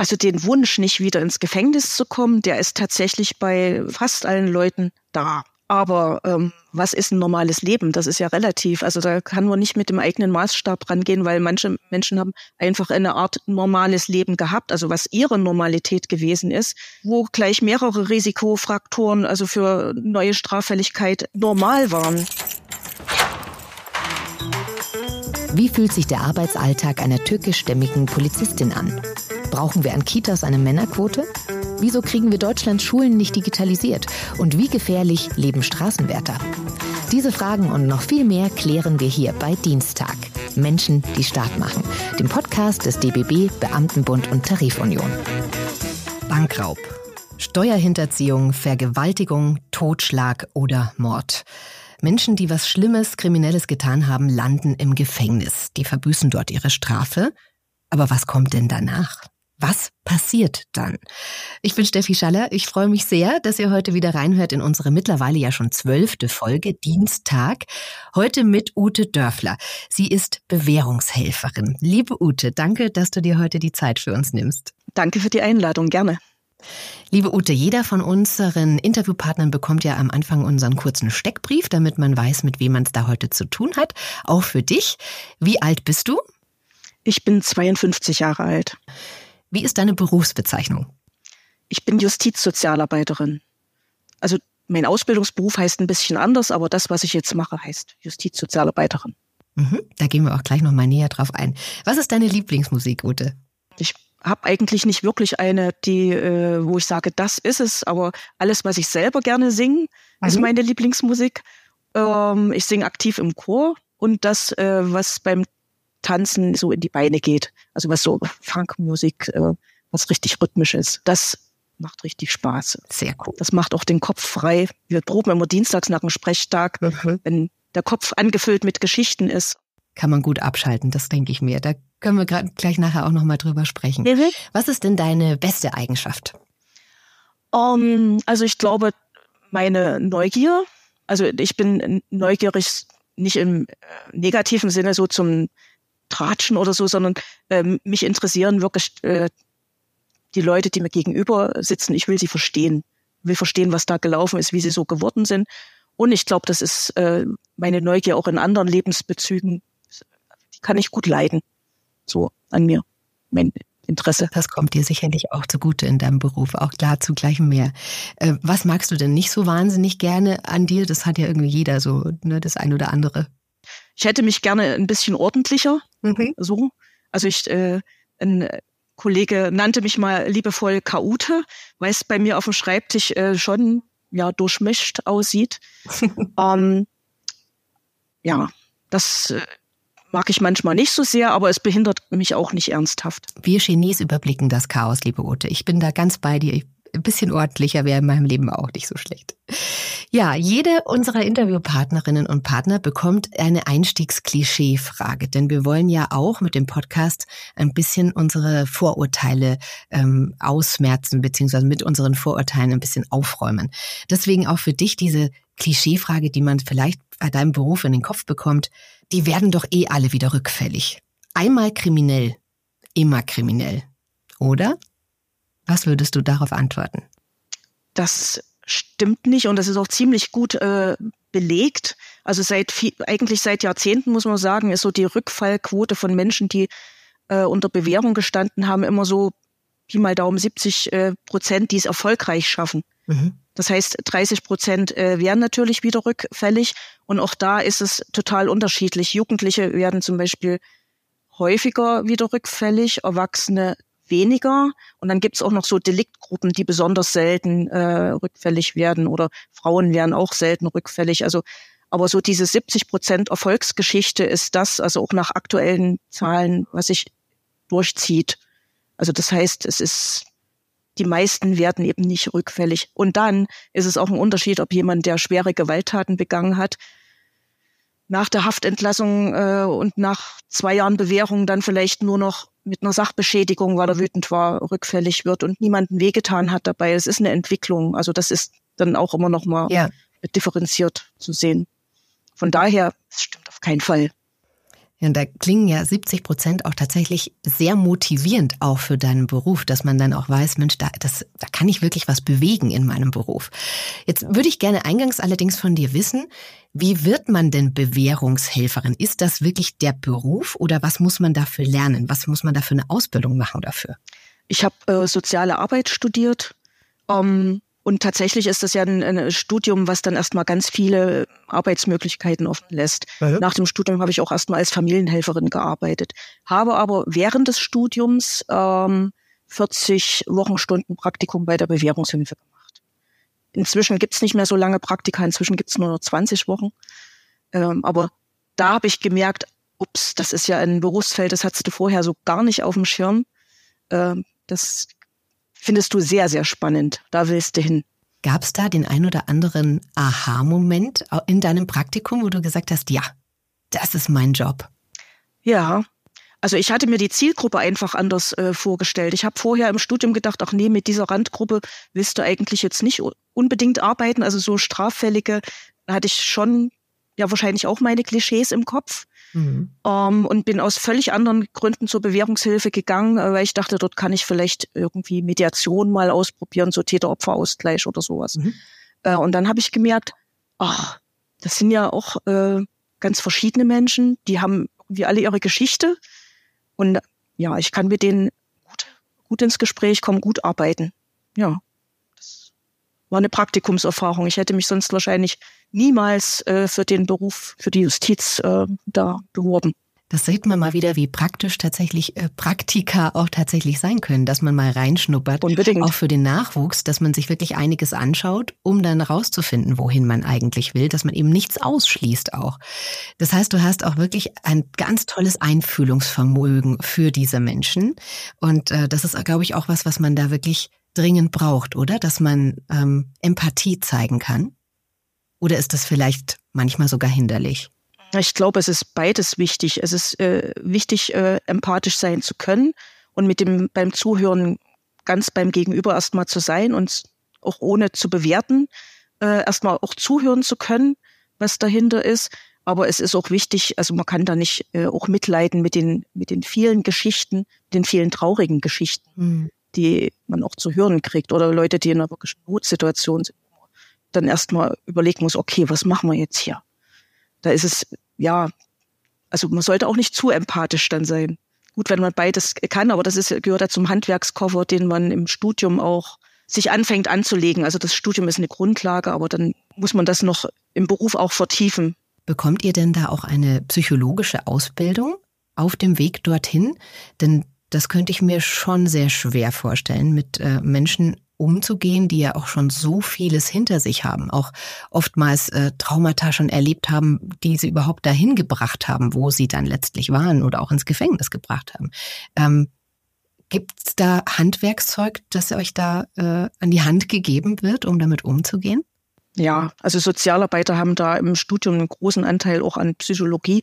Also den Wunsch, nicht wieder ins Gefängnis zu kommen, der ist tatsächlich bei fast allen Leuten da. Aber ähm, was ist ein normales Leben? Das ist ja relativ. Also da kann man nicht mit dem eigenen Maßstab rangehen, weil manche Menschen haben einfach eine Art normales Leben gehabt, also was ihre Normalität gewesen ist, wo gleich mehrere Risikofaktoren, also für neue Straffälligkeit normal waren. Wie fühlt sich der Arbeitsalltag einer türkischstämmigen Polizistin an? Brauchen wir an Kitas eine Männerquote? Wieso kriegen wir Deutschlands Schulen nicht digitalisiert? Und wie gefährlich leben Straßenwärter? Diese Fragen und noch viel mehr klären wir hier bei Dienstag. Menschen, die Staat machen. Dem Podcast des DBB, Beamtenbund und Tarifunion. Bankraub. Steuerhinterziehung, Vergewaltigung, Totschlag oder Mord. Menschen, die was Schlimmes, Kriminelles getan haben, landen im Gefängnis. Die verbüßen dort ihre Strafe. Aber was kommt denn danach? Was passiert dann? Ich bin Steffi Schaller. Ich freue mich sehr, dass ihr heute wieder reinhört in unsere mittlerweile ja schon zwölfte Folge Dienstag. Heute mit Ute Dörfler. Sie ist Bewährungshelferin. Liebe Ute, danke, dass du dir heute die Zeit für uns nimmst. Danke für die Einladung. Gerne. Liebe Ute, jeder von unseren Interviewpartnern bekommt ja am Anfang unseren kurzen Steckbrief, damit man weiß, mit wem man es da heute zu tun hat. Auch für dich. Wie alt bist du? Ich bin 52 Jahre alt. Wie ist deine Berufsbezeichnung? Ich bin Justizsozialarbeiterin. Also mein Ausbildungsberuf heißt ein bisschen anders, aber das, was ich jetzt mache, heißt Justizsozialarbeiterin. Mhm, da gehen wir auch gleich noch mal näher drauf ein. Was ist deine Lieblingsmusik, Ute? Ich habe eigentlich nicht wirklich eine, die, äh, wo ich sage, das ist es, aber alles, was ich selber gerne singe, mhm. ist meine Lieblingsmusik. Ähm, ich singe aktiv im Chor und das, äh, was beim Tanzen so in die Beine geht. Also was so Funkmusik, äh, was richtig rhythmisch ist. Das macht richtig Spaß. Sehr cool. Das macht auch den Kopf frei. Wir proben immer dienstags nach dem Sprechtag, mhm. wenn der Kopf angefüllt mit Geschichten ist. Kann man gut abschalten, das denke ich mir. Da können wir grad, gleich nachher auch nochmal drüber sprechen. Mhm. Was ist denn deine beste Eigenschaft? Um, ähm, also ich glaube, meine Neugier. Also ich bin neugierig nicht im äh, negativen Sinne so zum tratschen oder so, sondern ähm, mich interessieren wirklich äh, die Leute, die mir gegenüber sitzen. Ich will sie verstehen, will verstehen, was da gelaufen ist, wie sie so geworden sind. Und ich glaube, das ist äh, meine Neugier auch in anderen Lebensbezügen. Die kann ich gut leiden. So an mir. Mein Interesse. Das kommt dir sicherlich auch zugute in deinem Beruf, auch dazu gleich mehr. Äh, was magst du denn nicht so wahnsinnig gerne an dir? Das hat ja irgendwie jeder so, ne, das ein oder andere. Ich hätte mich gerne ein bisschen ordentlicher. Mhm. So. Also ich, äh, ein Kollege nannte mich mal liebevoll Kaute, weil es bei mir auf dem Schreibtisch äh, schon ja durchmischt aussieht. ähm, ja, das äh, mag ich manchmal nicht so sehr, aber es behindert mich auch nicht ernsthaft. Wir Genies überblicken das Chaos, liebe Ute. Ich bin da ganz bei dir. Ein bisschen ordentlicher wäre in meinem Leben auch nicht so schlecht. Ja, jede unserer Interviewpartnerinnen und Partner bekommt eine Einstiegsklischee-Frage, denn wir wollen ja auch mit dem Podcast ein bisschen unsere Vorurteile ähm, ausmerzen, beziehungsweise mit unseren Vorurteilen ein bisschen aufräumen. Deswegen auch für dich diese Klischeefrage, die man vielleicht bei deinem Beruf in den Kopf bekommt, die werden doch eh alle wieder rückfällig. Einmal kriminell, immer kriminell. Oder? Was würdest du darauf antworten? Das stimmt nicht und das ist auch ziemlich gut äh, belegt. Also seit eigentlich seit Jahrzehnten muss man sagen, ist so die Rückfallquote von Menschen, die äh, unter Bewährung gestanden haben, immer so wie mal Daumen 70 äh, Prozent, die es erfolgreich schaffen. Mhm. Das heißt, 30 Prozent äh, wären natürlich wieder rückfällig und auch da ist es total unterschiedlich. Jugendliche werden zum Beispiel häufiger wieder rückfällig, Erwachsene weniger. Und dann gibt's auch noch so Deliktgruppen, die besonders selten äh, rückfällig werden oder Frauen werden auch selten rückfällig. Also aber so diese 70 Prozent Erfolgsgeschichte ist das, also auch nach aktuellen Zahlen, was sich durchzieht. Also das heißt, es ist, die meisten werden eben nicht rückfällig. Und dann ist es auch ein Unterschied, ob jemand, der schwere Gewalttaten begangen hat, nach der Haftentlassung äh, und nach zwei Jahren Bewährung dann vielleicht nur noch mit einer Sachbeschädigung, weil er wütend war, rückfällig wird und niemanden wehgetan hat dabei. Es ist eine Entwicklung. Also das ist dann auch immer noch mal ja. differenziert zu sehen. Von daher, es stimmt auf keinen Fall. Ja, und da klingen ja 70 Prozent auch tatsächlich sehr motivierend auch für deinen Beruf, dass man dann auch weiß, Mensch, da, das, da kann ich wirklich was bewegen in meinem Beruf. Jetzt würde ich gerne eingangs allerdings von dir wissen, wie wird man denn Bewährungshelferin? Ist das wirklich der Beruf oder was muss man dafür lernen? Was muss man dafür eine Ausbildung machen dafür? Ich habe äh, soziale Arbeit studiert. Ähm, und tatsächlich ist das ja ein, ein Studium, was dann erstmal ganz viele Arbeitsmöglichkeiten offen lässt. Ja. Nach dem Studium habe ich auch erstmal als Familienhelferin gearbeitet, habe aber während des Studiums ähm, 40 Wochenstunden Praktikum bei der Bewährungshilfe gemacht. Inzwischen gibt's nicht mehr so lange Praktika, inzwischen gibt's nur noch 20 Wochen. Ähm, aber da habe ich gemerkt, ups, das ist ja ein Berufsfeld, das hattest du vorher so gar nicht auf dem Schirm. Ähm, das findest du sehr, sehr spannend. Da willst du hin. Gab es da den ein oder anderen Aha-Moment in deinem Praktikum, wo du gesagt hast, ja, das ist mein Job? Ja, also ich hatte mir die Zielgruppe einfach anders äh, vorgestellt. Ich habe vorher im Studium gedacht, ach nee, mit dieser Randgruppe willst du eigentlich jetzt nicht unbedingt arbeiten. Also so straffällige, da hatte ich schon ja wahrscheinlich auch meine Klischees im Kopf. Mhm. Ähm, und bin aus völlig anderen Gründen zur Bewährungshilfe gegangen, äh, weil ich dachte, dort kann ich vielleicht irgendwie Mediation mal ausprobieren, so Täter-Opfer-Ausgleich oder sowas. Mhm. Äh, und dann habe ich gemerkt, ach, das sind ja auch äh, ganz verschiedene Menschen, die haben irgendwie alle ihre Geschichte. Und ja, ich kann mit denen gut, gut ins Gespräch kommen, gut arbeiten. Ja war eine Praktikumserfahrung. Ich hätte mich sonst wahrscheinlich niemals äh, für den Beruf, für die Justiz äh, da beworben. Das sieht man mal wieder, wie praktisch tatsächlich äh, Praktika auch tatsächlich sein können, dass man mal reinschnuppert. Unbedingt. Auch für den Nachwuchs, dass man sich wirklich einiges anschaut, um dann rauszufinden, wohin man eigentlich will, dass man eben nichts ausschließt auch. Das heißt, du hast auch wirklich ein ganz tolles Einfühlungsvermögen für diese Menschen. Und äh, das ist, glaube ich, auch was, was man da wirklich dringend braucht, oder? Dass man ähm, Empathie zeigen kann? Oder ist das vielleicht manchmal sogar hinderlich? Ich glaube, es ist beides wichtig. Es ist äh, wichtig, äh, empathisch sein zu können und mit dem beim Zuhören ganz beim Gegenüber erstmal zu sein und auch ohne zu bewerten, äh, erstmal auch zuhören zu können, was dahinter ist. Aber es ist auch wichtig, also man kann da nicht äh, auch mitleiden mit den, mit den vielen Geschichten, den vielen traurigen Geschichten. Mhm die man auch zu hören kriegt oder Leute, die in einer wirklichen Notsituation sind, dann erstmal überlegen muss, okay, was machen wir jetzt hier? Da ist es, ja, also man sollte auch nicht zu empathisch dann sein. Gut, wenn man beides kann, aber das ist, gehört ja zum Handwerkskoffer, den man im Studium auch sich anfängt anzulegen. Also das Studium ist eine Grundlage, aber dann muss man das noch im Beruf auch vertiefen. Bekommt ihr denn da auch eine psychologische Ausbildung auf dem Weg dorthin? Denn das könnte ich mir schon sehr schwer vorstellen, mit äh, Menschen umzugehen, die ja auch schon so vieles hinter sich haben, auch oftmals äh, Traumata schon erlebt haben, die sie überhaupt dahin gebracht haben, wo sie dann letztlich waren oder auch ins Gefängnis gebracht haben. Ähm, Gibt es da Handwerkszeug, das euch da äh, an die Hand gegeben wird, um damit umzugehen? Ja, also Sozialarbeiter haben da im Studium einen großen Anteil auch an Psychologie.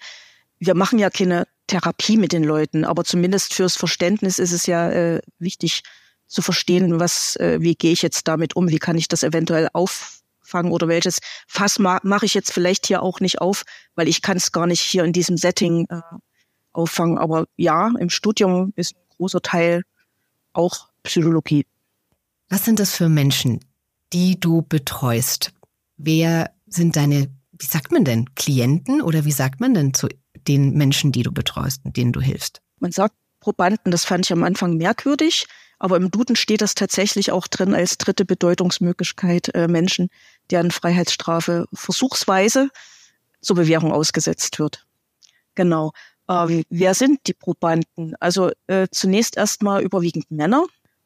Wir machen ja keine Therapie mit den Leuten, aber zumindest fürs Verständnis ist es ja äh, wichtig zu verstehen, was, äh, wie gehe ich jetzt damit um, wie kann ich das eventuell auffangen oder welches Fass ma mache ich jetzt vielleicht hier auch nicht auf, weil ich kann es gar nicht hier in diesem Setting äh, auffangen. Aber ja, im Studium ist ein großer Teil auch Psychologie. Was sind das für Menschen, die du betreust? Wer sind deine, wie sagt man denn, Klienten oder wie sagt man denn zu den Menschen, die du betreust und denen du hilfst? Man sagt Probanden, das fand ich am Anfang merkwürdig, aber im Duden steht das tatsächlich auch drin als dritte Bedeutungsmöglichkeit äh, Menschen, deren Freiheitsstrafe versuchsweise zur Bewährung ausgesetzt wird. Genau. Äh, wer sind die Probanden? Also äh, zunächst erstmal überwiegend Männer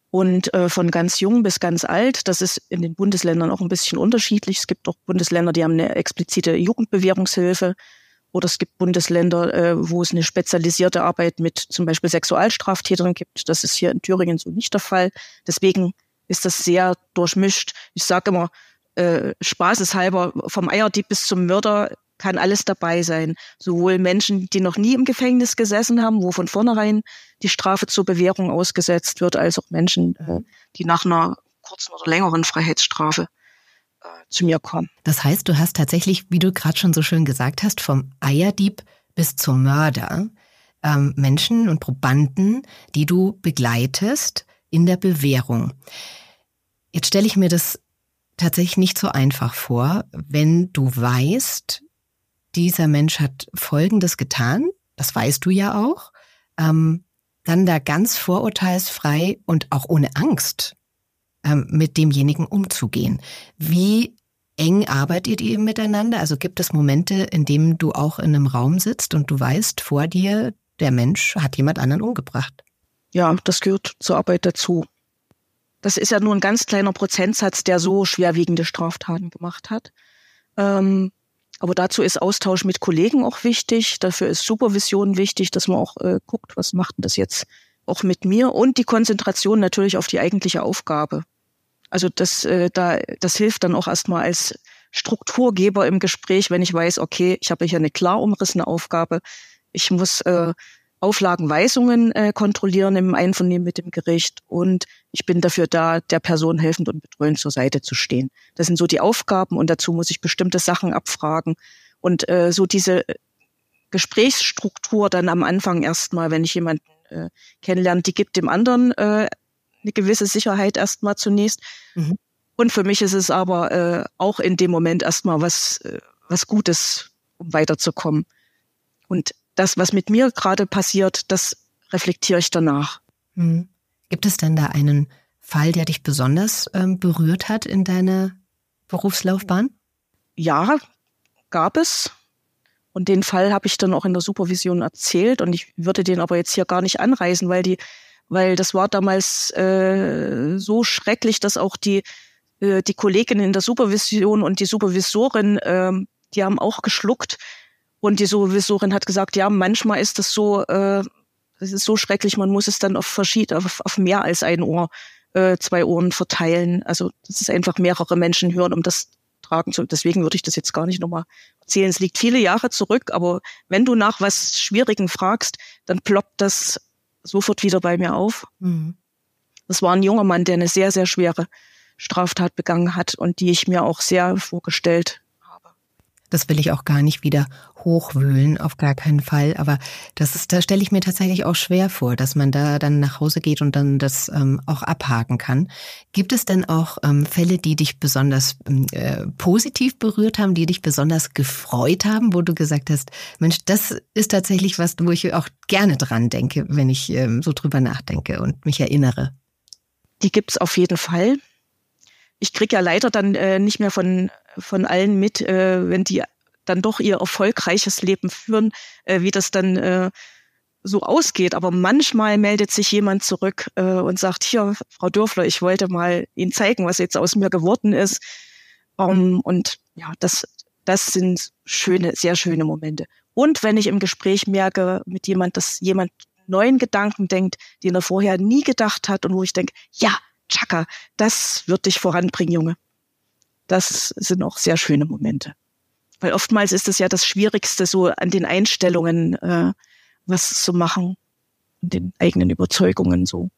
und äh, von ganz jung bis ganz alt. Das ist in den Bundesländern auch ein bisschen unterschiedlich. Es gibt auch Bundesländer, die haben eine explizite Jugendbewährungshilfe. Oder es gibt Bundesländer, äh, wo es eine spezialisierte Arbeit mit zum Beispiel Sexualstraftätern gibt. Das ist hier in Thüringen so nicht der Fall. Deswegen ist das sehr durchmischt. Ich sage immer, äh, spaßeshalber, vom Eierdieb bis zum Mörder kann alles dabei sein. Sowohl Menschen, die noch nie im Gefängnis gesessen haben, wo von vornherein die Strafe zur Bewährung ausgesetzt wird, als auch Menschen, äh, die nach einer kurzen oder längeren Freiheitsstrafe zu mir kommen. Das heißt, du hast tatsächlich, wie du gerade schon so schön gesagt hast, vom Eierdieb bis zum Mörder ähm, Menschen und Probanden, die du begleitest in der Bewährung. Jetzt stelle ich mir das tatsächlich nicht so einfach vor, wenn du weißt, dieser Mensch hat Folgendes getan, das weißt du ja auch, ähm, dann da ganz vorurteilsfrei und auch ohne Angst ähm, mit demjenigen umzugehen. Wie eng arbeitet ihr miteinander? Also gibt es Momente, in denen du auch in einem Raum sitzt und du weißt, vor dir, der Mensch hat jemand anderen umgebracht? Ja, das gehört zur Arbeit dazu. Das ist ja nur ein ganz kleiner Prozentsatz, der so schwerwiegende Straftaten gemacht hat. Ähm, aber dazu ist Austausch mit Kollegen auch wichtig. Dafür ist Supervision wichtig, dass man auch äh, guckt, was macht denn das jetzt auch mit mir und die Konzentration natürlich auf die eigentliche Aufgabe. Also das, äh, da, das hilft dann auch erstmal als Strukturgeber im Gespräch, wenn ich weiß, okay, ich habe hier eine klar umrissene Aufgabe. Ich muss äh, Auflagenweisungen äh, kontrollieren im Einvernehmen mit dem Gericht und ich bin dafür da, der Person helfend und betreuend zur Seite zu stehen. Das sind so die Aufgaben und dazu muss ich bestimmte Sachen abfragen und äh, so diese Gesprächsstruktur dann am Anfang erstmal, wenn ich jemanden äh, kennenlerne, die gibt dem anderen äh, eine gewisse Sicherheit erstmal zunächst. Mhm. Und für mich ist es aber äh, auch in dem Moment erstmal was, äh, was Gutes, um weiterzukommen. Und das, was mit mir gerade passiert, das reflektiere ich danach. Hm. Gibt es denn da einen Fall, der dich besonders ähm, berührt hat in deiner Berufslaufbahn? Ja, gab es. Und den Fall habe ich dann auch in der Supervision erzählt und ich würde den aber jetzt hier gar nicht anreißen, weil die, weil das war damals äh, so schrecklich, dass auch die äh, die Kolleginnen in der Supervision und die Supervisorin, äh, die haben auch geschluckt, und die Supervisorin hat gesagt, ja, manchmal ist das so, äh, das ist so schrecklich, man muss es dann auf verschiedene, auf, auf mehr als ein Ohr, äh, zwei Ohren verteilen. Also das ist einfach mehrere Menschen hören, um das tragen zu. Deswegen würde ich das jetzt gar nicht nochmal erzählen. Es liegt viele Jahre zurück, aber wenn du nach was Schwierigen fragst, dann ploppt das sofort wieder bei mir auf. Mhm. Das war ein junger Mann, der eine sehr, sehr schwere Straftat begangen hat und die ich mir auch sehr vorgestellt das will ich auch gar nicht wieder hochwühlen, auf gar keinen Fall. Aber das ist, da stelle ich mir tatsächlich auch schwer vor, dass man da dann nach Hause geht und dann das ähm, auch abhaken kann. Gibt es denn auch ähm, Fälle, die dich besonders ähm, äh, positiv berührt haben, die dich besonders gefreut haben, wo du gesagt hast, Mensch, das ist tatsächlich was, wo ich auch gerne dran denke, wenn ich ähm, so drüber nachdenke und mich erinnere? Die gibt's auf jeden Fall ich krieg ja leider dann äh, nicht mehr von, von allen mit, äh, wenn die dann doch ihr erfolgreiches Leben führen, äh, wie das dann äh, so ausgeht. Aber manchmal meldet sich jemand zurück äh, und sagt, hier, Frau Dörfler, ich wollte mal Ihnen zeigen, was jetzt aus mir geworden ist. Um, und ja, das, das sind schöne, sehr schöne Momente. Und wenn ich im Gespräch merke mit jemand, dass jemand neuen Gedanken denkt, den er vorher nie gedacht hat und wo ich denke, ja, Chaka, das wird dich voranbringen, Junge. Das sind auch sehr schöne Momente. Weil oftmals ist es ja das Schwierigste, so an den Einstellungen äh, was zu machen, den eigenen Überzeugungen so.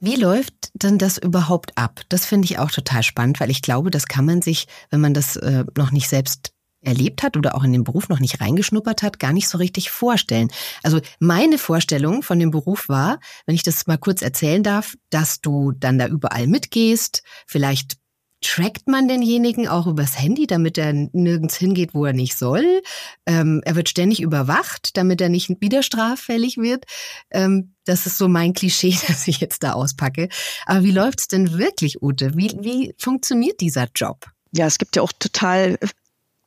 Wie läuft denn das überhaupt ab? Das finde ich auch total spannend, weil ich glaube, das kann man sich, wenn man das äh, noch nicht selbst erlebt hat oder auch in den Beruf noch nicht reingeschnuppert hat, gar nicht so richtig vorstellen. Also meine Vorstellung von dem Beruf war, wenn ich das mal kurz erzählen darf, dass du dann da überall mitgehst, vielleicht trackt man denjenigen auch übers Handy, damit er nirgends hingeht, wo er nicht soll. Ähm, er wird ständig überwacht, damit er nicht wieder straffällig wird. Ähm, das ist so mein Klischee, das ich jetzt da auspacke. Aber wie läuft's denn wirklich, Ute? Wie, wie funktioniert dieser Job? Ja, es gibt ja auch total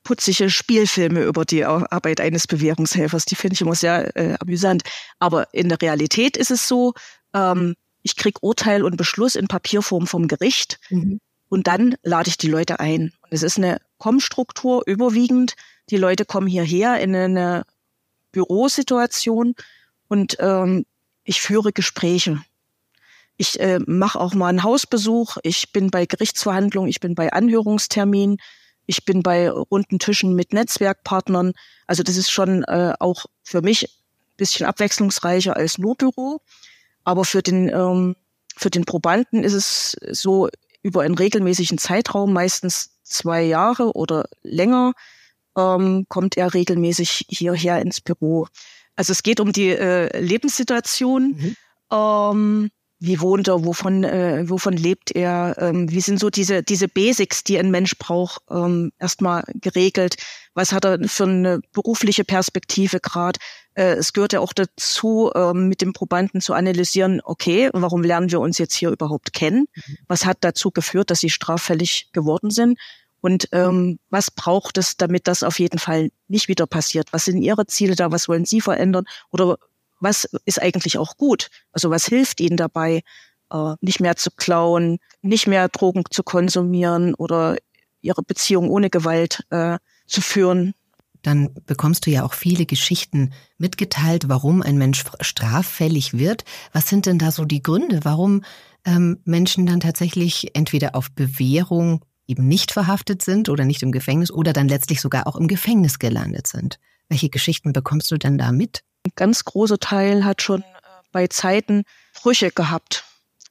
putzige Spielfilme über die Arbeit eines Bewährungshelfers. Die finde ich immer sehr äh, amüsant. Aber in der Realität ist es so, ähm, ich krieg Urteil und Beschluss in Papierform vom Gericht mhm. und dann lade ich die Leute ein. Und es ist eine Kommstruktur überwiegend. Die Leute kommen hierher in eine Bürosituation und ähm, ich führe Gespräche. Ich äh, mache auch mal einen Hausbesuch. Ich bin bei Gerichtsverhandlungen, ich bin bei Anhörungsterminen. Ich bin bei runden Tischen mit Netzwerkpartnern. Also das ist schon äh, auch für mich ein bisschen abwechslungsreicher als nur Büro. Aber für den, ähm, für den Probanden ist es so über einen regelmäßigen Zeitraum, meistens zwei Jahre oder länger, ähm, kommt er regelmäßig hierher ins Büro. Also es geht um die äh, Lebenssituation. Mhm. Ähm, wie wohnt er, wovon, äh, wovon lebt er, ähm, wie sind so diese, diese Basics, die ein Mensch braucht, ähm, erstmal geregelt, was hat er für eine berufliche Perspektive gerade. Äh, es gehört ja auch dazu, ähm, mit dem Probanden zu analysieren, okay, warum lernen wir uns jetzt hier überhaupt kennen? Mhm. Was hat dazu geführt, dass sie straffällig geworden sind? Und ähm, was braucht es, damit das auf jeden Fall nicht wieder passiert? Was sind Ihre Ziele da? Was wollen Sie verändern? Oder was ist eigentlich auch gut? Also was hilft Ihnen dabei, äh, nicht mehr zu klauen, nicht mehr Drogen zu konsumieren oder Ihre Beziehung ohne Gewalt äh, zu führen? Dann bekommst du ja auch viele Geschichten mitgeteilt, warum ein Mensch straffällig wird. Was sind denn da so die Gründe, warum ähm, Menschen dann tatsächlich entweder auf Bewährung eben nicht verhaftet sind oder nicht im Gefängnis oder dann letztlich sogar auch im Gefängnis gelandet sind. Welche Geschichten bekommst du denn da mit? Ganz großer Teil hat schon äh, bei Zeiten Brüche gehabt.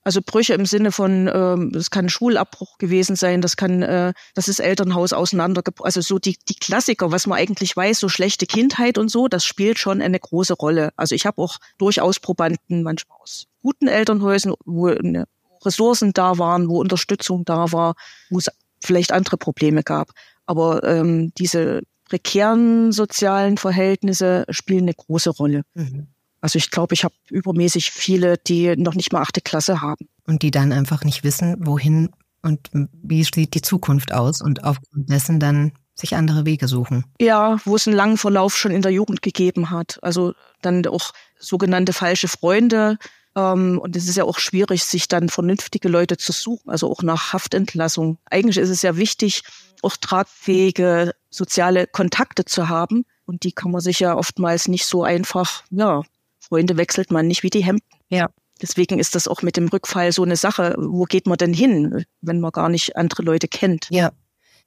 Also Brüche im Sinne von, ähm, das kann Schulabbruch gewesen sein, das kann äh, das ist Elternhaus auseinandergebrochen. Also so die, die Klassiker, was man eigentlich weiß, so schlechte Kindheit und so, das spielt schon eine große Rolle. Also ich habe auch durchaus Probanden manchmal aus guten Elternhäusern, wo Ressourcen da waren, wo Unterstützung da war, wo es vielleicht andere Probleme gab. Aber ähm, diese prekären sozialen Verhältnisse spielen eine große Rolle. Mhm. Also ich glaube, ich habe übermäßig viele, die noch nicht mal achte Klasse haben. Und die dann einfach nicht wissen, wohin und wie sieht die Zukunft aus und aufgrund dessen dann sich andere Wege suchen. Ja, wo es einen langen Verlauf schon in der Jugend gegeben hat. Also dann auch sogenannte falsche Freunde, ähm, und es ist ja auch schwierig, sich dann vernünftige Leute zu suchen, also auch nach Haftentlassung. Eigentlich ist es ja wichtig, auch tragfähige soziale Kontakte zu haben. Und die kann man sich ja oftmals nicht so einfach, ja, Freunde wechselt man nicht wie die Hemden. Ja. Deswegen ist das auch mit dem Rückfall so eine Sache. Wo geht man denn hin, wenn man gar nicht andere Leute kennt? Ja.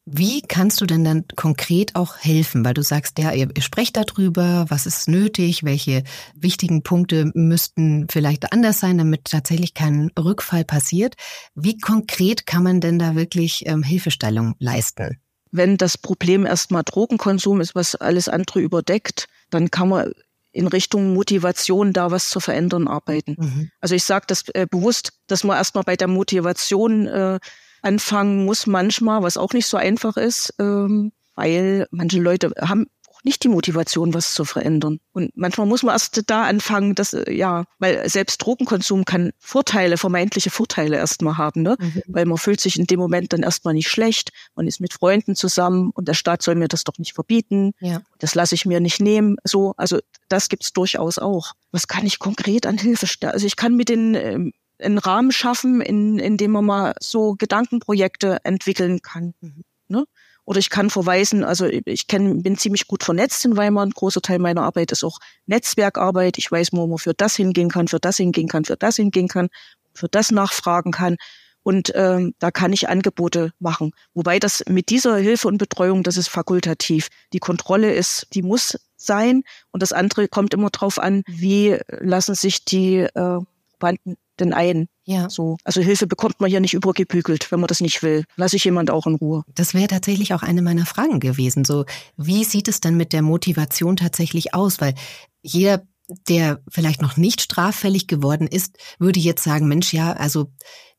Wie kannst du denn dann konkret auch helfen? Weil du sagst, ja, ihr, ihr sprecht darüber, was ist nötig, welche wichtigen Punkte müssten vielleicht anders sein, damit tatsächlich kein Rückfall passiert. Wie konkret kann man denn da wirklich ähm, Hilfestellung leisten? Wenn das Problem erstmal Drogenkonsum ist, was alles andere überdeckt, dann kann man in Richtung Motivation da was zu verändern arbeiten. Mhm. Also ich sage das äh, bewusst, dass man erstmal bei der Motivation äh, anfangen muss manchmal, was auch nicht so einfach ist, ähm, weil manche Leute haben auch nicht die Motivation, was zu verändern. Und manchmal muss man erst da anfangen, dass, äh, ja, weil selbst Drogenkonsum kann Vorteile, vermeintliche Vorteile erstmal haben, ne? Mhm. Weil man fühlt sich in dem Moment dann erstmal nicht schlecht, man ist mit Freunden zusammen und der Staat soll mir das doch nicht verbieten. Ja. Das lasse ich mir nicht nehmen. So, also das gibt's durchaus auch. Was kann ich konkret an Hilfe stellen? Also ich kann mit den ähm, einen Rahmen schaffen, in, in dem man mal so Gedankenprojekte entwickeln kann. Mhm. Ne? Oder ich kann verweisen, also ich kenn, bin ziemlich gut vernetzt in Weimar. Ein großer Teil meiner Arbeit ist auch Netzwerkarbeit. Ich weiß, wo man für das hingehen kann, für das hingehen kann, für das hingehen kann, für das nachfragen kann. Und ähm, da kann ich Angebote machen. Wobei das mit dieser Hilfe und Betreuung, das ist fakultativ. Die Kontrolle ist, die muss sein. Und das andere kommt immer drauf an, wie lassen sich die äh, Probanden denn ein. Ja. So. Also Hilfe bekommt man ja nicht übergebügelt, wenn man das nicht will. Lasse ich jemand auch in Ruhe. Das wäre tatsächlich auch eine meiner Fragen gewesen. So, wie sieht es denn mit der Motivation tatsächlich aus? Weil jeder, der vielleicht noch nicht straffällig geworden ist, würde jetzt sagen, Mensch, ja, also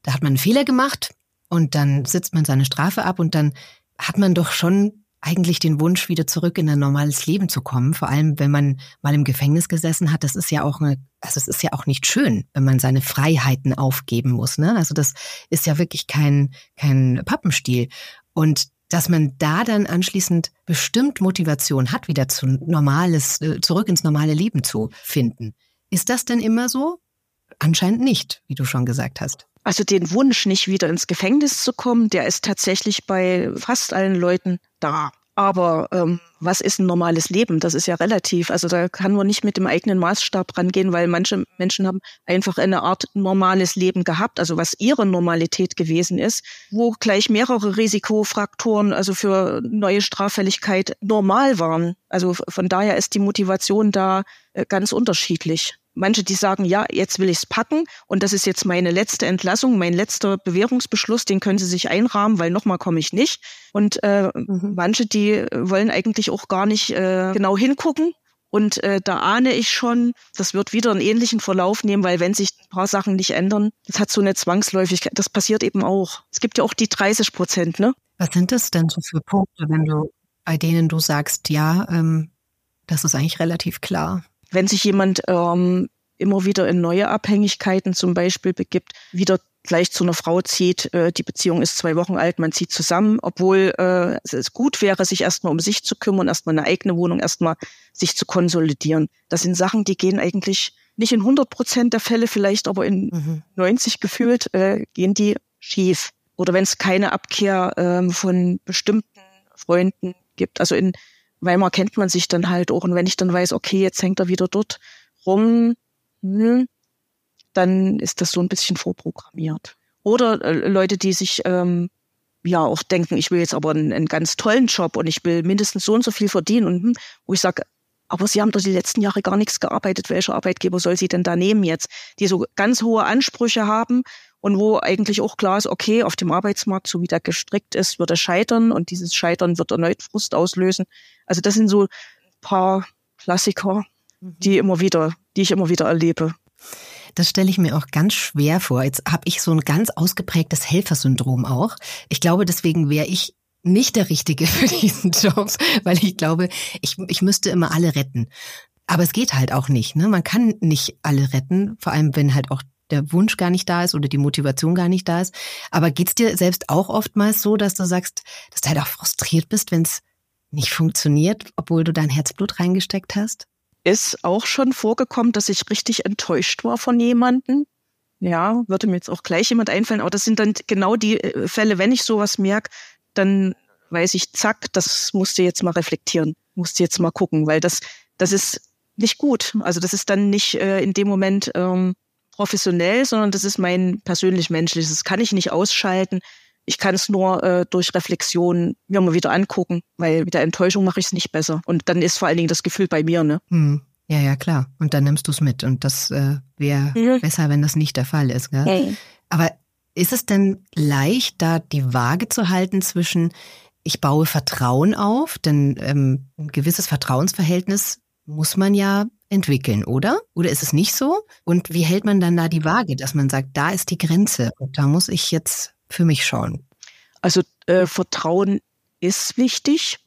da hat man einen Fehler gemacht und dann sitzt man seine Strafe ab und dann hat man doch schon eigentlich den Wunsch, wieder zurück in ein normales Leben zu kommen. Vor allem, wenn man mal im Gefängnis gesessen hat. Das ist ja auch eine, also es ist ja auch nicht schön, wenn man seine Freiheiten aufgeben muss. Ne? Also das ist ja wirklich kein, kein Pappenstiel. Und dass man da dann anschließend bestimmt Motivation hat, wieder zu normales, äh, zurück ins normale Leben zu finden. Ist das denn immer so? Anscheinend nicht, wie du schon gesagt hast. Also den Wunsch, nicht wieder ins Gefängnis zu kommen, der ist tatsächlich bei fast allen Leuten da. Aber ähm, was ist ein normales Leben? Das ist ja relativ. Also da kann man nicht mit dem eigenen Maßstab rangehen, weil manche Menschen haben einfach eine Art normales Leben gehabt, also was ihre Normalität gewesen ist, wo gleich mehrere Risikofaktoren, also für neue Straffälligkeit normal waren. Also von daher ist die Motivation da äh, ganz unterschiedlich. Manche, die sagen, ja, jetzt will ich's packen und das ist jetzt meine letzte Entlassung, mein letzter Bewährungsbeschluss, den können sie sich einrahmen, weil nochmal komme ich nicht. Und äh, mhm. manche, die wollen eigentlich auch gar nicht äh, genau hingucken. Und äh, da ahne ich schon, das wird wieder einen ähnlichen Verlauf nehmen, weil wenn sich ein paar Sachen nicht ändern, das hat so eine Zwangsläufigkeit. Das passiert eben auch. Es gibt ja auch die 30 Prozent, ne? Was sind das denn so für Punkte, wenn du bei denen du sagst, ja, ähm, das ist eigentlich relativ klar? Wenn sich jemand ähm, immer wieder in neue Abhängigkeiten zum Beispiel begibt, wieder gleich zu einer Frau zieht, äh, die Beziehung ist zwei Wochen alt, man zieht zusammen, obwohl äh, es gut wäre, sich erstmal um sich zu kümmern, erstmal eine eigene Wohnung, erstmal sich zu konsolidieren. Das sind Sachen, die gehen eigentlich nicht in 100 Prozent der Fälle, vielleicht aber in mhm. 90 gefühlt, äh, gehen die schief. Oder wenn es keine Abkehr ähm, von bestimmten Freunden gibt. Also in Weimar kennt man sich dann halt auch. Und wenn ich dann weiß, okay, jetzt hängt er wieder dort rum, hm, dann ist das so ein bisschen vorprogrammiert. Oder äh, Leute, die sich ähm, ja auch denken, ich will jetzt aber einen, einen, ganz tollen Job und ich will mindestens so und so viel verdienen. Und hm, wo ich sage, aber Sie haben doch die letzten Jahre gar nichts gearbeitet. Welcher Arbeitgeber soll Sie denn da nehmen jetzt? Die so ganz hohe Ansprüche haben und wo eigentlich auch klar ist, okay, auf dem Arbeitsmarkt, so wie der gestrickt ist, wird er scheitern und dieses Scheitern wird erneut Frust auslösen. Also das sind so ein paar Klassiker, mhm. die immer wieder, die ich immer wieder erlebe. Das stelle ich mir auch ganz schwer vor. Jetzt habe ich so ein ganz ausgeprägtes Helfersyndrom auch. Ich glaube, deswegen wäre ich nicht der Richtige für diesen Job, weil ich glaube, ich, ich müsste immer alle retten. Aber es geht halt auch nicht. Ne? Man kann nicht alle retten, vor allem wenn halt auch der Wunsch gar nicht da ist oder die Motivation gar nicht da ist. Aber geht's dir selbst auch oftmals so, dass du sagst, dass du halt auch frustriert bist, wenn es nicht funktioniert, obwohl du dein Herzblut reingesteckt hast? Ist auch schon vorgekommen, dass ich richtig enttäuscht war von jemandem. Ja, würde mir jetzt auch gleich jemand einfallen, aber das sind dann genau die äh, Fälle, wenn ich sowas merke, dann weiß ich, zack, das musst du jetzt mal reflektieren, musst du jetzt mal gucken, weil das, das ist nicht gut. Also das ist dann nicht äh, in dem Moment ähm, professionell, sondern das ist mein persönlich menschliches. Das kann ich nicht ausschalten. Ich kann es nur äh, durch Reflexion mir mal wieder angucken, weil mit der Enttäuschung mache ich es nicht besser. Und dann ist vor allen Dingen das Gefühl bei mir, ne? Hm. Ja, ja, klar. Und dann nimmst du es mit. Und das äh, wäre mhm. besser, wenn das nicht der Fall ist. Gell? Hey. Aber ist es denn leicht, da die Waage zu halten zwischen, ich baue Vertrauen auf, denn ähm, ein gewisses Vertrauensverhältnis muss man ja entwickeln, oder? Oder ist es nicht so? Und wie hält man dann da die Waage, dass man sagt, da ist die Grenze und da muss ich jetzt für mich schauen? Also äh, Vertrauen ist wichtig.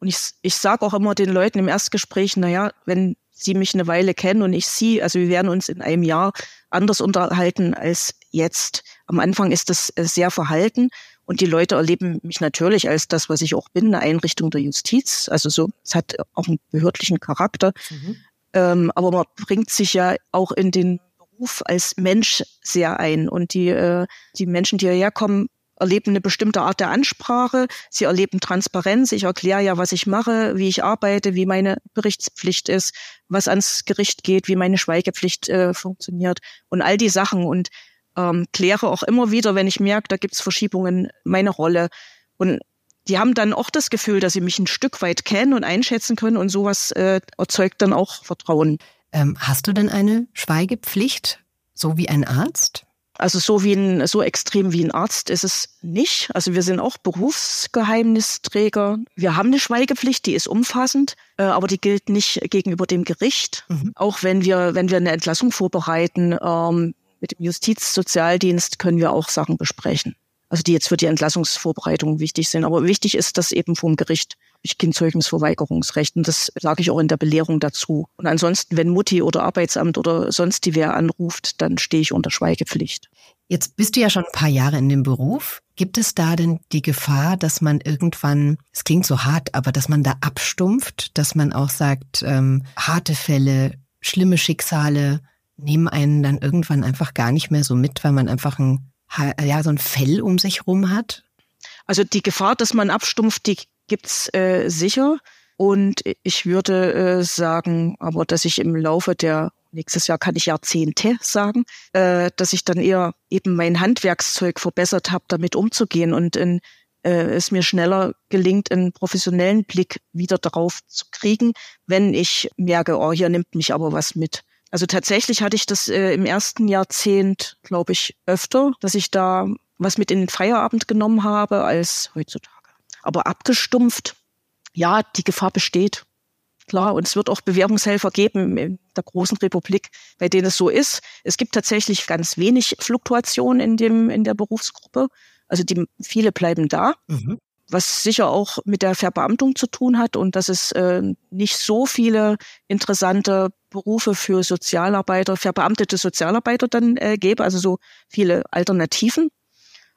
Und ich, ich sage auch immer den Leuten im Erstgespräch, naja, wenn sie mich eine Weile kennen und ich sie, also wir werden uns in einem Jahr anders unterhalten als jetzt. Am Anfang ist das äh, sehr verhalten und die Leute erleben mich natürlich als das, was ich auch bin, eine Einrichtung der Justiz. Also so, es hat auch einen behördlichen Charakter. Mhm. Ähm, aber man bringt sich ja auch in den Beruf als Mensch sehr ein. Und die, äh, die Menschen, die hierher kommen, erleben eine bestimmte Art der Ansprache. Sie erleben Transparenz. Ich erkläre ja, was ich mache, wie ich arbeite, wie meine Berichtspflicht ist, was ans Gericht geht, wie meine Schweigepflicht äh, funktioniert und all die Sachen. Und ähm, kläre auch immer wieder, wenn ich merke, da gibt's Verschiebungen, meine Rolle. Und die haben dann auch das Gefühl, dass sie mich ein Stück weit kennen und einschätzen können und sowas äh, erzeugt dann auch Vertrauen. Ähm, hast du denn eine Schweigepflicht, so wie ein Arzt? Also so wie ein, so extrem wie ein Arzt ist es nicht. Also wir sind auch Berufsgeheimnisträger. Wir haben eine Schweigepflicht, die ist umfassend, äh, aber die gilt nicht gegenüber dem Gericht. Mhm. Auch wenn wir, wenn wir eine Entlassung vorbereiten, ähm, mit dem Justizsozialdienst können wir auch Sachen besprechen also die jetzt für die Entlassungsvorbereitung wichtig sind. Aber wichtig ist, dass eben vom Gericht ich Kindzeugnisverweigerungsrecht. Und das sage ich auch in der Belehrung dazu. Und ansonsten, wenn Mutti oder Arbeitsamt oder sonst die wer anruft, dann stehe ich unter Schweigepflicht. Jetzt bist du ja schon ein paar Jahre in dem Beruf. Gibt es da denn die Gefahr, dass man irgendwann, es klingt so hart, aber dass man da abstumpft, dass man auch sagt, ähm, harte Fälle, schlimme Schicksale nehmen einen dann irgendwann einfach gar nicht mehr so mit, weil man einfach ein ja, so ein Fell um sich rum hat? Also die Gefahr, dass man abstumpft, die gibt's äh, sicher. Und ich würde äh, sagen, aber dass ich im Laufe der nächstes Jahr kann ich Jahrzehnte sagen, äh, dass ich dann eher eben mein Handwerkszeug verbessert habe, damit umzugehen und in, äh, es mir schneller gelingt, einen professionellen Blick wieder darauf zu kriegen, wenn ich merke, oh, hier nimmt mich aber was mit. Also tatsächlich hatte ich das äh, im ersten Jahrzehnt, glaube ich, öfter, dass ich da was mit in den Feierabend genommen habe als heutzutage. Aber abgestumpft, ja, die Gefahr besteht. Klar, und es wird auch Bewährungshelfer geben in der großen Republik, bei denen es so ist. Es gibt tatsächlich ganz wenig Fluktuation in dem, in der Berufsgruppe. Also die, viele bleiben da. Mhm was sicher auch mit der Verbeamtung zu tun hat und dass es äh, nicht so viele interessante Berufe für Sozialarbeiter, verbeamtete Sozialarbeiter dann äh, gäbe, also so viele Alternativen.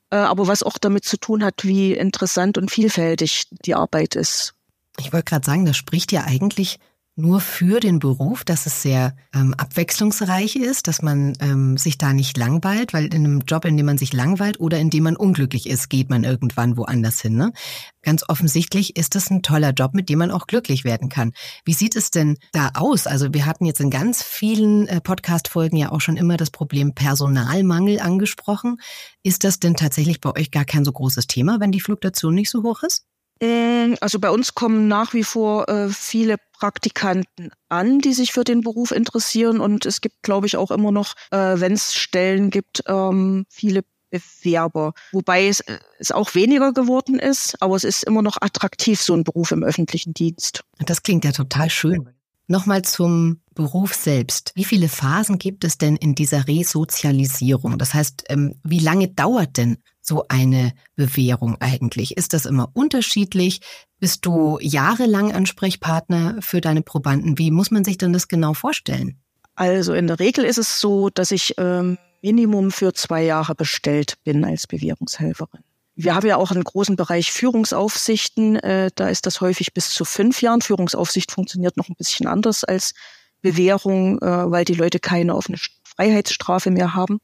Äh, aber was auch damit zu tun hat, wie interessant und vielfältig die Arbeit ist. Ich wollte gerade sagen, das spricht ja eigentlich nur für den Beruf, dass es sehr ähm, abwechslungsreich ist, dass man ähm, sich da nicht langweilt, weil in einem Job, in dem man sich langweilt oder in dem man unglücklich ist, geht man irgendwann woanders hin. Ne? Ganz offensichtlich ist das ein toller Job, mit dem man auch glücklich werden kann. Wie sieht es denn da aus? Also wir hatten jetzt in ganz vielen äh, Podcast-Folgen ja auch schon immer das Problem Personalmangel angesprochen. Ist das denn tatsächlich bei euch gar kein so großes Thema, wenn die Fluktuation nicht so hoch ist? Ähm, also bei uns kommen nach wie vor äh, viele Praktikanten an, die sich für den Beruf interessieren. Und es gibt, glaube ich, auch immer noch, äh, wenn es Stellen gibt, ähm, viele Bewerber. Wobei es, äh, es auch weniger geworden ist, aber es ist immer noch attraktiv, so ein Beruf im öffentlichen Dienst. Das klingt ja total schön. Nochmal zum Beruf selbst. Wie viele Phasen gibt es denn in dieser Resozialisierung? Das heißt, ähm, wie lange dauert denn so eine Bewährung eigentlich? Ist das immer unterschiedlich? Bist du jahrelang Ansprechpartner für deine Probanden? Wie muss man sich denn das genau vorstellen? Also in der Regel ist es so, dass ich ähm, Minimum für zwei Jahre bestellt bin als Bewährungshelferin. Wir haben ja auch einen großen Bereich Führungsaufsichten. Äh, da ist das häufig bis zu fünf Jahren. Führungsaufsicht funktioniert noch ein bisschen anders als Bewährung, äh, weil die Leute keine offene Freiheitsstrafe mehr haben.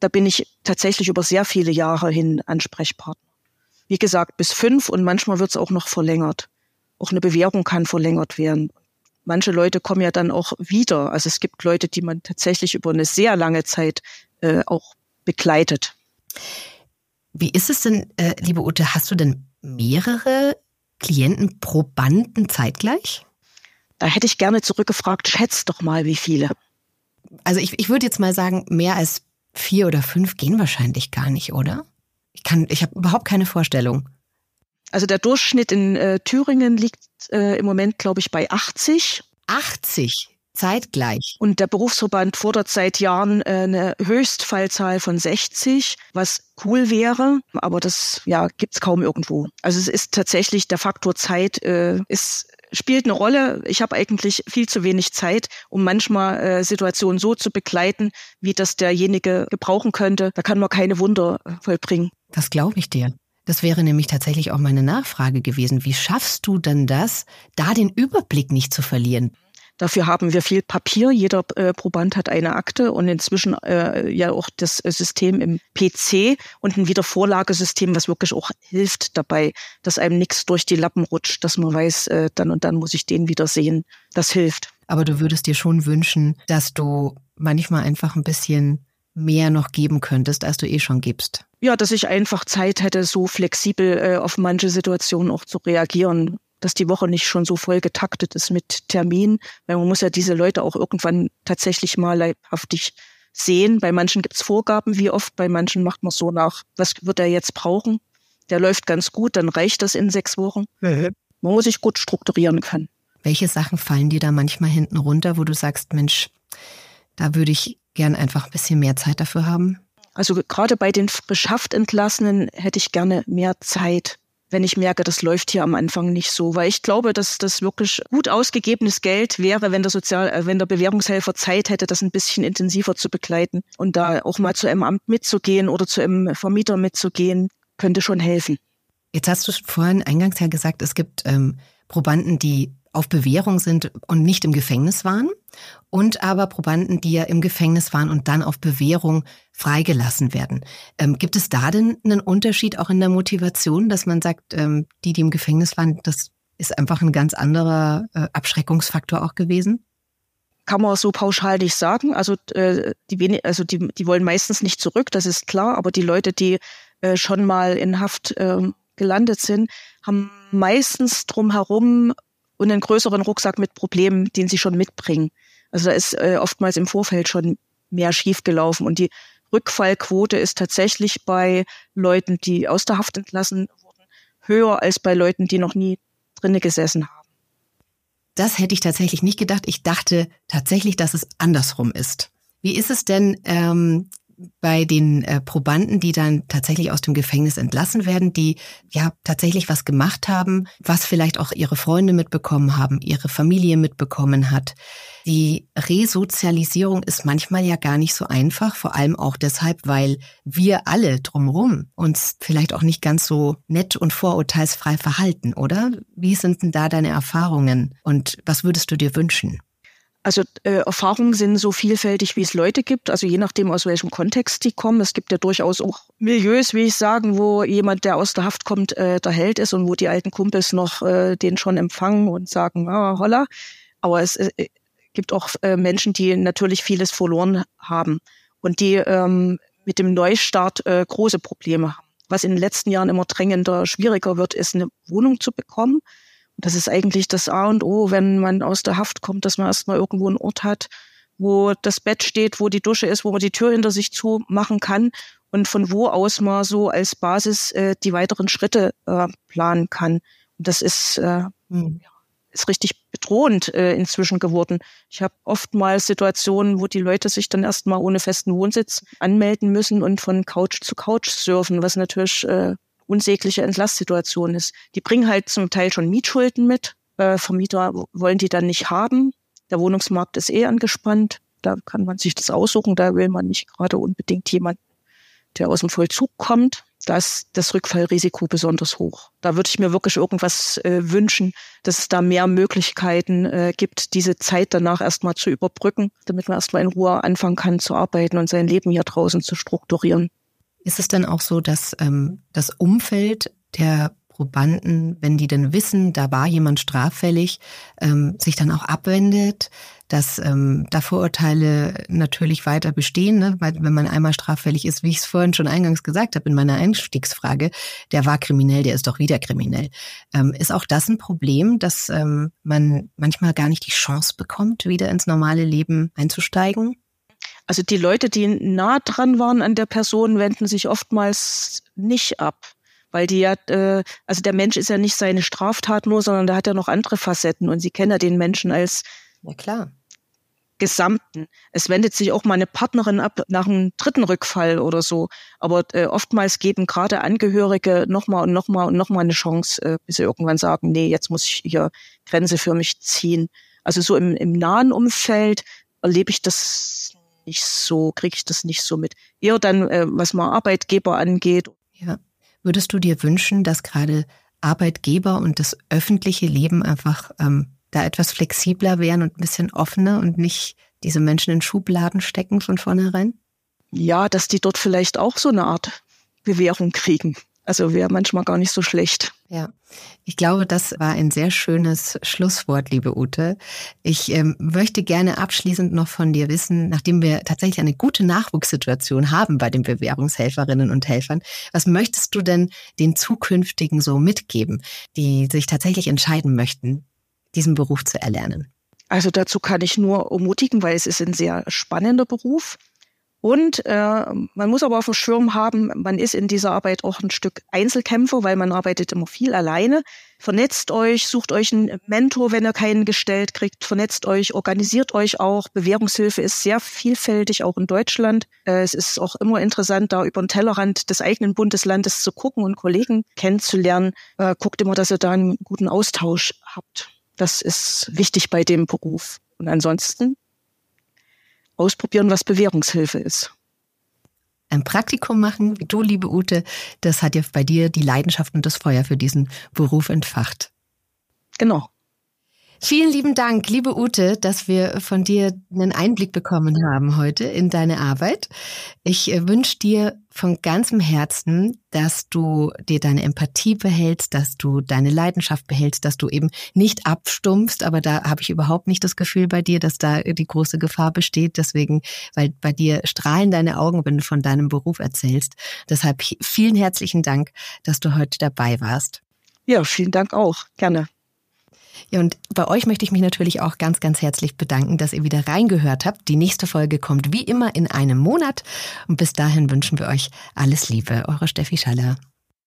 Da bin ich tatsächlich über sehr viele Jahre hin Ansprechpartner. Wie gesagt, bis fünf und manchmal wird es auch noch verlängert. Auch eine Bewährung kann verlängert werden. Manche Leute kommen ja dann auch wieder. Also es gibt Leute, die man tatsächlich über eine sehr lange Zeit äh, auch begleitet. Wie ist es denn, äh, liebe Ute, hast du denn mehrere Klienten, Probanden zeitgleich? Da hätte ich gerne zurückgefragt, schätzt doch mal, wie viele. Also ich, ich würde jetzt mal sagen, mehr als vier oder fünf gehen wahrscheinlich gar nicht, oder? Ich kann, ich habe überhaupt keine Vorstellung. Also der Durchschnitt in äh, Thüringen liegt äh, im Moment, glaube ich, bei 80. 80? Zeitgleich. Und der Berufsverband fordert seit Jahren äh, eine Höchstfallzahl von 60, was cool wäre, aber das ja gibt's kaum irgendwo. Also es ist tatsächlich der Faktor Zeit äh, ist spielt eine Rolle. Ich habe eigentlich viel zu wenig Zeit, um manchmal äh, Situationen so zu begleiten, wie das derjenige gebrauchen könnte. Da kann man keine Wunder äh, vollbringen. Das glaube ich dir. Das wäre nämlich tatsächlich auch meine Nachfrage gewesen. Wie schaffst du denn das, da den Überblick nicht zu verlieren? Dafür haben wir viel Papier. Jeder äh, Proband hat eine Akte und inzwischen äh, ja auch das äh, System im PC und ein Wiedervorlagesystem, was wirklich auch hilft dabei, dass einem nichts durch die Lappen rutscht, dass man weiß, äh, dann und dann muss ich den wieder sehen. Das hilft. Aber du würdest dir schon wünschen, dass du manchmal einfach ein bisschen mehr noch geben könntest, als du eh schon gibst. Ja, dass ich einfach Zeit hätte, so flexibel äh, auf manche Situationen auch zu reagieren dass die Woche nicht schon so voll getaktet ist mit Terminen, weil man muss ja diese Leute auch irgendwann tatsächlich mal leibhaftig sehen. Bei manchen gibt's Vorgaben, wie oft, bei manchen macht man so nach, was wird er jetzt brauchen? Der läuft ganz gut, dann reicht das in sechs Wochen. Mhm. Man muss sich gut strukturieren können. Welche Sachen fallen dir da manchmal hinten runter, wo du sagst, Mensch, da würde ich gern einfach ein bisschen mehr Zeit dafür haben? Also gerade bei den frisch Haftentlassenen hätte ich gerne mehr Zeit wenn ich merke, das läuft hier am Anfang nicht so, weil ich glaube, dass das wirklich gut ausgegebenes Geld wäre, wenn der Sozial, äh, wenn der Bewährungshelfer Zeit hätte, das ein bisschen intensiver zu begleiten und da auch mal zu einem Amt mitzugehen oder zu einem Vermieter mitzugehen, könnte schon helfen. Jetzt hast du vorhin eingangs ja gesagt, es gibt ähm, Probanden, die auf Bewährung sind und nicht im Gefängnis waren und aber Probanden, die ja im Gefängnis waren und dann auf Bewährung freigelassen werden. Ähm, gibt es da denn einen Unterschied auch in der Motivation, dass man sagt, ähm, die, die im Gefängnis waren, das ist einfach ein ganz anderer äh, Abschreckungsfaktor auch gewesen? Kann man so pauschal nicht sagen. Also, äh, die, also die, die wollen meistens nicht zurück, das ist klar, aber die Leute, die äh, schon mal in Haft äh, gelandet sind, haben meistens drumherum und einen größeren Rucksack mit Problemen, den sie schon mitbringen. Also da ist äh, oftmals im Vorfeld schon mehr schiefgelaufen. Und die Rückfallquote ist tatsächlich bei Leuten, die aus der Haft entlassen wurden, höher als bei Leuten, die noch nie drinne gesessen haben. Das hätte ich tatsächlich nicht gedacht. Ich dachte tatsächlich, dass es andersrum ist. Wie ist es denn ähm, bei den äh, Probanden, die dann tatsächlich aus dem Gefängnis entlassen werden, die ja tatsächlich was gemacht haben, was vielleicht auch ihre Freunde mitbekommen haben, ihre Familie mitbekommen hat. Die Resozialisierung ist manchmal ja gar nicht so einfach, vor allem auch deshalb, weil wir alle drumherum uns vielleicht auch nicht ganz so nett und vorurteilsfrei verhalten, oder? Wie sind denn da deine Erfahrungen und was würdest du dir wünschen? Also äh, Erfahrungen sind so vielfältig, wie es Leute gibt, also je nachdem, aus welchem Kontext die kommen. Es gibt ja durchaus auch Milieus, wie ich sagen, wo jemand, der aus der Haft kommt, äh, der Held ist und wo die alten Kumpels noch äh, den schon empfangen und sagen, ah, holla. Aber es äh, gibt auch äh, Menschen, die natürlich vieles verloren haben und die ähm, mit dem Neustart äh, große Probleme haben. Was in den letzten Jahren immer drängender schwieriger wird, ist eine Wohnung zu bekommen das ist eigentlich das A und O, wenn man aus der Haft kommt, dass man erstmal irgendwo einen Ort hat, wo das Bett steht, wo die Dusche ist, wo man die Tür hinter sich zumachen kann und von wo aus man so als Basis äh, die weiteren Schritte äh, planen kann. Und das ist, äh, hm. ist richtig bedrohend äh, inzwischen geworden. Ich habe oftmals Situationen, wo die Leute sich dann erstmal ohne festen Wohnsitz anmelden müssen und von Couch zu Couch surfen, was natürlich äh, unsägliche Entlastsituation ist. Die bringen halt zum Teil schon Mietschulden mit. Äh, Vermieter wollen die dann nicht haben. Der Wohnungsmarkt ist eh angespannt. Da kann man sich das aussuchen. Da will man nicht gerade unbedingt jemanden, der aus dem Vollzug kommt. Da ist das Rückfallrisiko besonders hoch. Da würde ich mir wirklich irgendwas äh, wünschen, dass es da mehr Möglichkeiten äh, gibt, diese Zeit danach erstmal zu überbrücken, damit man erstmal in Ruhe anfangen kann zu arbeiten und sein Leben hier draußen zu strukturieren. Ist es denn auch so, dass ähm, das Umfeld der Probanden, wenn die denn wissen, da war jemand straffällig, ähm, sich dann auch abwendet, dass ähm, da Vorurteile natürlich weiter bestehen, ne? weil wenn man einmal straffällig ist, wie ich es vorhin schon eingangs gesagt habe in meiner Einstiegsfrage, der war kriminell, der ist doch wieder kriminell. Ähm, ist auch das ein Problem, dass ähm, man manchmal gar nicht die Chance bekommt, wieder ins normale Leben einzusteigen? Also die Leute, die nah dran waren an der Person, wenden sich oftmals nicht ab. Weil die ja, äh, also der Mensch ist ja nicht seine Straftat nur, sondern der hat ja noch andere Facetten und sie kennen ja den Menschen als ja, klar. Gesamten. Es wendet sich auch mal eine Partnerin ab nach einem dritten Rückfall oder so. Aber äh, oftmals geben gerade Angehörige nochmal und nochmal und nochmal eine Chance, äh, bis sie irgendwann sagen, nee, jetzt muss ich hier Grenze für mich ziehen. Also so im, im nahen Umfeld erlebe ich das nicht so, kriege ich das nicht so mit. Eher dann, äh, was mal Arbeitgeber angeht. Ja. Würdest du dir wünschen, dass gerade Arbeitgeber und das öffentliche Leben einfach ähm, da etwas flexibler wären und ein bisschen offener und nicht diese Menschen in Schubladen stecken von vornherein? Ja, dass die dort vielleicht auch so eine Art Bewährung kriegen. Also wäre manchmal gar nicht so schlecht. Ja, ich glaube, das war ein sehr schönes Schlusswort, liebe Ute. Ich ähm, möchte gerne abschließend noch von dir wissen, nachdem wir tatsächlich eine gute Nachwuchssituation haben bei den Bewährungshelferinnen und Helfern, was möchtest du denn den zukünftigen so mitgeben, die sich tatsächlich entscheiden möchten, diesen Beruf zu erlernen? Also dazu kann ich nur ermutigen, weil es ist ein sehr spannender Beruf. Und äh, man muss aber auf dem Schirm haben, man ist in dieser Arbeit auch ein Stück Einzelkämpfer, weil man arbeitet immer viel alleine. Vernetzt euch, sucht euch einen Mentor, wenn ihr keinen gestellt kriegt, vernetzt euch, organisiert euch auch. Bewährungshilfe ist sehr vielfältig, auch in Deutschland. Äh, es ist auch immer interessant, da über den Tellerrand des eigenen Bundeslandes zu gucken und Kollegen kennenzulernen. Äh, guckt immer, dass ihr da einen guten Austausch habt. Das ist wichtig bei dem Beruf. Und ansonsten ausprobieren, was Bewährungshilfe ist. Ein Praktikum machen, wie du, liebe Ute, das hat ja bei dir die Leidenschaft und das Feuer für diesen Beruf entfacht. Genau. Vielen lieben Dank, liebe Ute, dass wir von dir einen Einblick bekommen haben heute in deine Arbeit. Ich äh, wünsche dir von ganzem Herzen, dass du dir deine Empathie behältst, dass du deine Leidenschaft behältst, dass du eben nicht abstumpfst. Aber da habe ich überhaupt nicht das Gefühl bei dir, dass da die große Gefahr besteht. Deswegen, weil bei dir strahlen deine Augen, wenn du von deinem Beruf erzählst. Deshalb vielen herzlichen Dank, dass du heute dabei warst. Ja, vielen Dank auch. Gerne. Ja, und bei euch möchte ich mich natürlich auch ganz, ganz herzlich bedanken, dass ihr wieder reingehört habt. Die nächste Folge kommt wie immer in einem Monat. Und bis dahin wünschen wir euch alles Liebe. Eure Steffi Schaller.